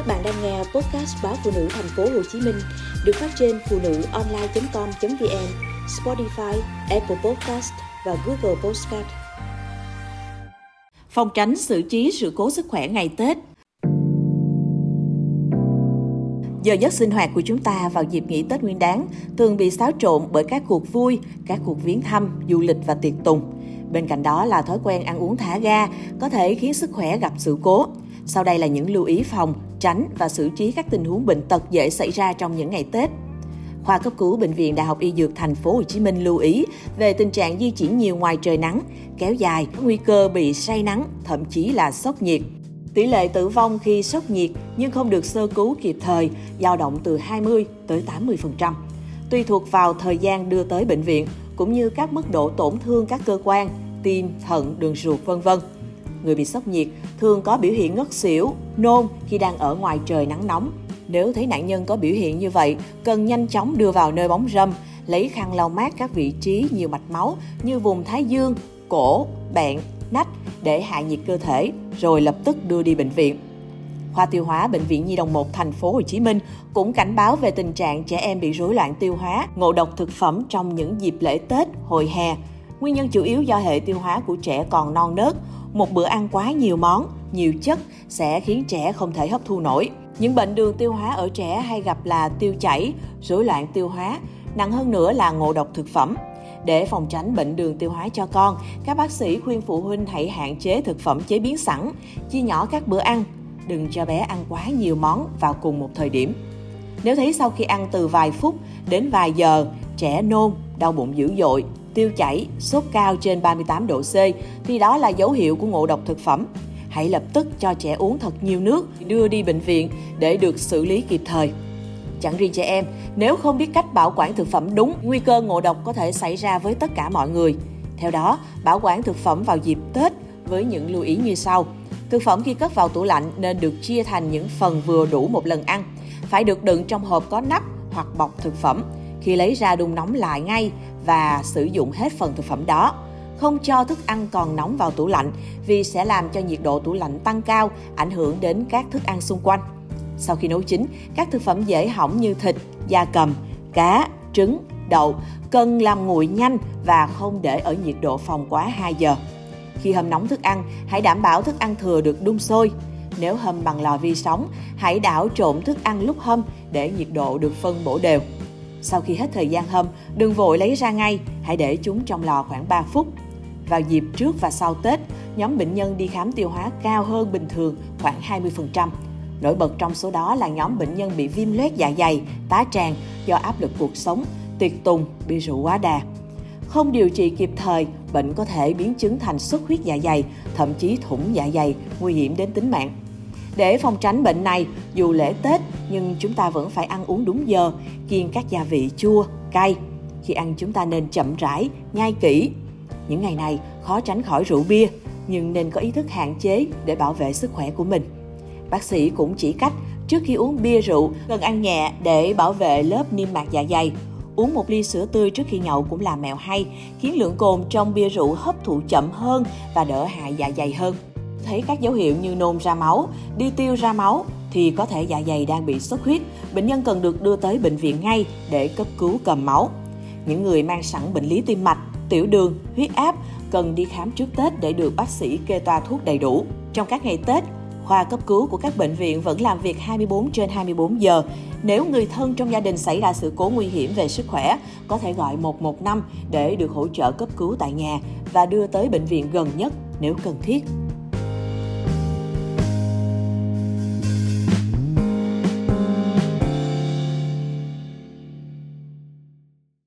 Các bạn đang nghe podcast báo phụ nữ thành phố Hồ Chí Minh được phát trên phụ nữ online.com.vn, Spotify, Apple Podcast và Google Podcast. Phòng tránh xử trí sự cố sức khỏe ngày Tết. Giờ giấc sinh hoạt của chúng ta vào dịp nghỉ Tết Nguyên đán thường bị xáo trộn bởi các cuộc vui, các cuộc viếng thăm, du lịch và tiệc tùng. Bên cạnh đó là thói quen ăn uống thả ga có thể khiến sức khỏe gặp sự cố. Sau đây là những lưu ý phòng, tránh và xử trí các tình huống bệnh tật dễ xảy ra trong những ngày Tết. Khoa cấp cứu bệnh viện Đại học Y Dược Thành phố Hồ Chí Minh lưu ý về tình trạng di chuyển nhiều ngoài trời nắng, kéo dài, nguy cơ bị say nắng, thậm chí là sốc nhiệt. Tỷ lệ tử vong khi sốc nhiệt nhưng không được sơ cứu kịp thời dao động từ 20 tới 80%. Tùy thuộc vào thời gian đưa tới bệnh viện cũng như các mức độ tổn thương các cơ quan, tim, thận, đường ruột vân vân. Người bị sốc nhiệt thường có biểu hiện ngất xỉu, nôn khi đang ở ngoài trời nắng nóng. Nếu thấy nạn nhân có biểu hiện như vậy, cần nhanh chóng đưa vào nơi bóng râm, lấy khăn lau mát các vị trí nhiều mạch máu như vùng thái dương, cổ, bẹn, nách để hạ nhiệt cơ thể, rồi lập tức đưa đi bệnh viện. Khoa tiêu hóa Bệnh viện Nhi đồng 1 thành phố Hồ Chí Minh cũng cảnh báo về tình trạng trẻ em bị rối loạn tiêu hóa, ngộ độc thực phẩm trong những dịp lễ Tết, hồi hè. Nguyên nhân chủ yếu do hệ tiêu hóa của trẻ còn non nớt, một bữa ăn quá nhiều món, nhiều chất sẽ khiến trẻ không thể hấp thu nổi. Những bệnh đường tiêu hóa ở trẻ hay gặp là tiêu chảy, rối loạn tiêu hóa, nặng hơn nữa là ngộ độc thực phẩm. Để phòng tránh bệnh đường tiêu hóa cho con, các bác sĩ khuyên phụ huynh hãy hạn chế thực phẩm chế biến sẵn, chia nhỏ các bữa ăn, đừng cho bé ăn quá nhiều món vào cùng một thời điểm. Nếu thấy sau khi ăn từ vài phút đến vài giờ, trẻ nôn, đau bụng dữ dội, tiêu chảy, sốt cao trên 38 độ C thì đó là dấu hiệu của ngộ độc thực phẩm. Hãy lập tức cho trẻ uống thật nhiều nước, đưa đi bệnh viện để được xử lý kịp thời. Chẳng riêng trẻ em, nếu không biết cách bảo quản thực phẩm đúng, nguy cơ ngộ độc có thể xảy ra với tất cả mọi người. Theo đó, bảo quản thực phẩm vào dịp Tết với những lưu ý như sau. Thực phẩm khi cất vào tủ lạnh nên được chia thành những phần vừa đủ một lần ăn, phải được đựng trong hộp có nắp hoặc bọc thực phẩm. Khi lấy ra đun nóng lại ngay và sử dụng hết phần thực phẩm đó. Không cho thức ăn còn nóng vào tủ lạnh vì sẽ làm cho nhiệt độ tủ lạnh tăng cao, ảnh hưởng đến các thức ăn xung quanh. Sau khi nấu chín, các thực phẩm dễ hỏng như thịt, da cầm, cá, trứng, đậu cần làm nguội nhanh và không để ở nhiệt độ phòng quá 2 giờ. Khi hâm nóng thức ăn, hãy đảm bảo thức ăn thừa được đun sôi. Nếu hâm bằng lò vi sóng, hãy đảo trộn thức ăn lúc hâm để nhiệt độ được phân bổ đều. Sau khi hết thời gian hâm, đừng vội lấy ra ngay, hãy để chúng trong lò khoảng 3 phút. Vào dịp trước và sau Tết, nhóm bệnh nhân đi khám tiêu hóa cao hơn bình thường khoảng 20%. Nổi bật trong số đó là nhóm bệnh nhân bị viêm loét dạ dày, tá tràng do áp lực cuộc sống, tiệc tùng, bia rượu quá đà. Không điều trị kịp thời, bệnh có thể biến chứng thành xuất huyết dạ dày, thậm chí thủng dạ dày, nguy hiểm đến tính mạng. Để phòng tránh bệnh này, dù lễ Tết nhưng chúng ta vẫn phải ăn uống đúng giờ, kiêng các gia vị chua, cay. Khi ăn chúng ta nên chậm rãi, nhai kỹ. Những ngày này khó tránh khỏi rượu bia, nhưng nên có ý thức hạn chế để bảo vệ sức khỏe của mình. Bác sĩ cũng chỉ cách trước khi uống bia rượu cần ăn nhẹ để bảo vệ lớp niêm mạc dạ dày. Uống một ly sữa tươi trước khi nhậu cũng là mẹo hay, khiến lượng cồn trong bia rượu hấp thụ chậm hơn và đỡ hại dạ dày hơn thấy các dấu hiệu như nôn ra máu, đi tiêu ra máu thì có thể dạ dày đang bị xuất huyết, bệnh nhân cần được đưa tới bệnh viện ngay để cấp cứu cầm máu. Những người mang sẵn bệnh lý tim mạch, tiểu đường, huyết áp cần đi khám trước Tết để được bác sĩ kê toa thuốc đầy đủ. Trong các ngày Tết, khoa cấp cứu của các bệnh viện vẫn làm việc 24 trên 24 giờ. Nếu người thân trong gia đình xảy ra sự cố nguy hiểm về sức khỏe, có thể gọi 115 để được hỗ trợ cấp cứu tại nhà và đưa tới bệnh viện gần nhất nếu cần thiết.